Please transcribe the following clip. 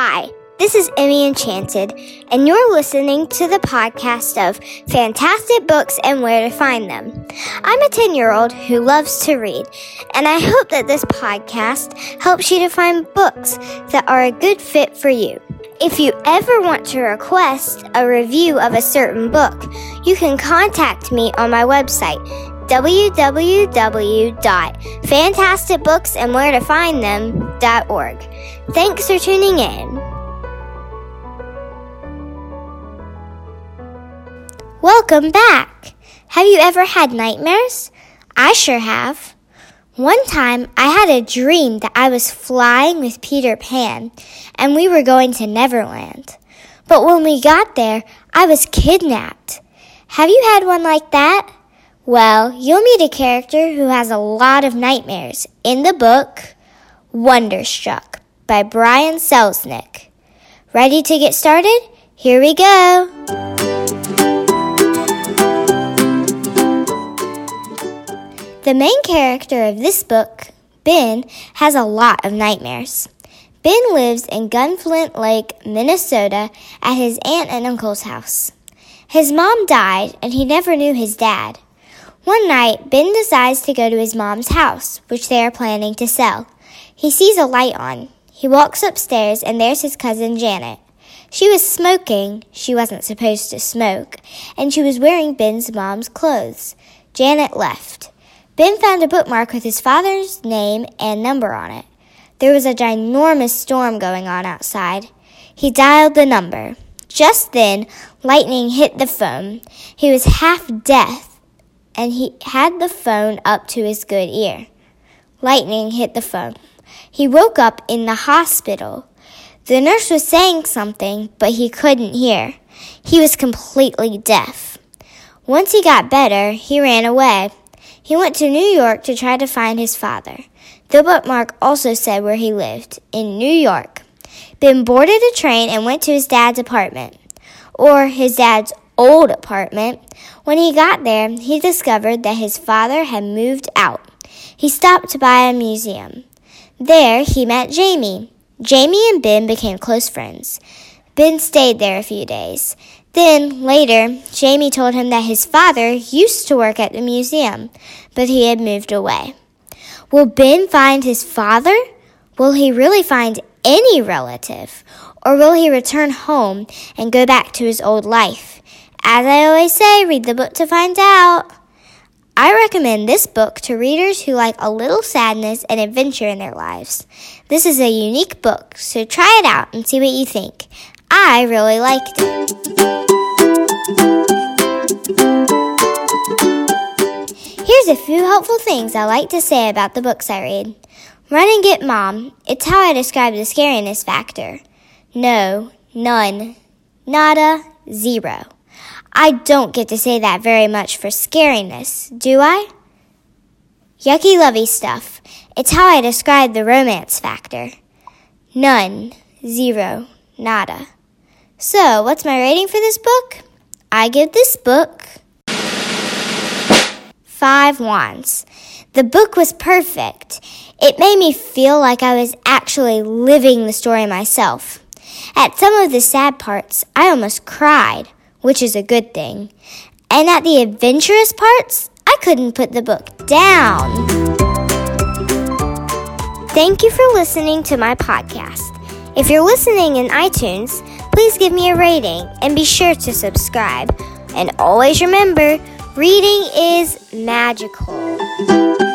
Hi, this is Emmy Enchanted, and you're listening to the podcast of Fantastic Books and Where to Find Them. I'm a 10 year old who loves to read, and I hope that this podcast helps you to find books that are a good fit for you. If you ever want to request a review of a certain book, you can contact me on my website, www.fantasticbooksandwheretofindthem.org. Thanks for tuning in. Welcome back. Have you ever had nightmares? I sure have. One time I had a dream that I was flying with Peter Pan and we were going to Neverland. But when we got there, I was kidnapped. Have you had one like that? Well, you'll meet a character who has a lot of nightmares in the book Wonderstruck by Brian Selznick. Ready to get started? Here we go. The main character of this book, Ben, has a lot of nightmares. Ben lives in Gunflint Lake, Minnesota, at his aunt and uncle's house. His mom died, and he never knew his dad. One night, Ben decides to go to his mom's house, which they are planning to sell. He sees a light on. He walks upstairs, and there's his cousin Janet. She was smoking. She wasn't supposed to smoke, and she was wearing Ben's mom's clothes. Janet left. Ben found a bookmark with his father's name and number on it. There was a ginormous storm going on outside. He dialed the number. Just then, lightning hit the phone. He was half deaf and he had the phone up to his good ear. Lightning hit the phone. He woke up in the hospital. The nurse was saying something, but he couldn't hear. He was completely deaf. Once he got better, he ran away. He went to New York to try to find his father. The bookmark also said where he lived, in New York. Ben boarded a train and went to his dad's apartment, or his dad's old apartment. When he got there, he discovered that his father had moved out. He stopped by a museum. There, he met Jamie. Jamie and Ben became close friends. Ben stayed there a few days. Then, later, Jamie told him that his father used to work at the museum, but he had moved away. Will Ben find his father? Will he really find any relative? Or will he return home and go back to his old life? As I always say, read the book to find out. I recommend this book to readers who like a little sadness and adventure in their lives. This is a unique book, so try it out and see what you think. I really liked it. Here's a few helpful things I like to say about the books I read. Run and get mom. It's how I describe the scariness factor. No, none, nada, zero. I don't get to say that very much for scariness, do I? Yucky lovey stuff. It's how I describe the romance factor. None, zero, nada. So, what's my rating for this book? I give this book five wands. The book was perfect. It made me feel like I was actually living the story myself. At some of the sad parts, I almost cried which is a good thing. And at the adventurous parts, I couldn't put the book down. Thank you for listening to my podcast. If you're listening in iTunes, please give me a rating and be sure to subscribe. And always remember, reading is magical.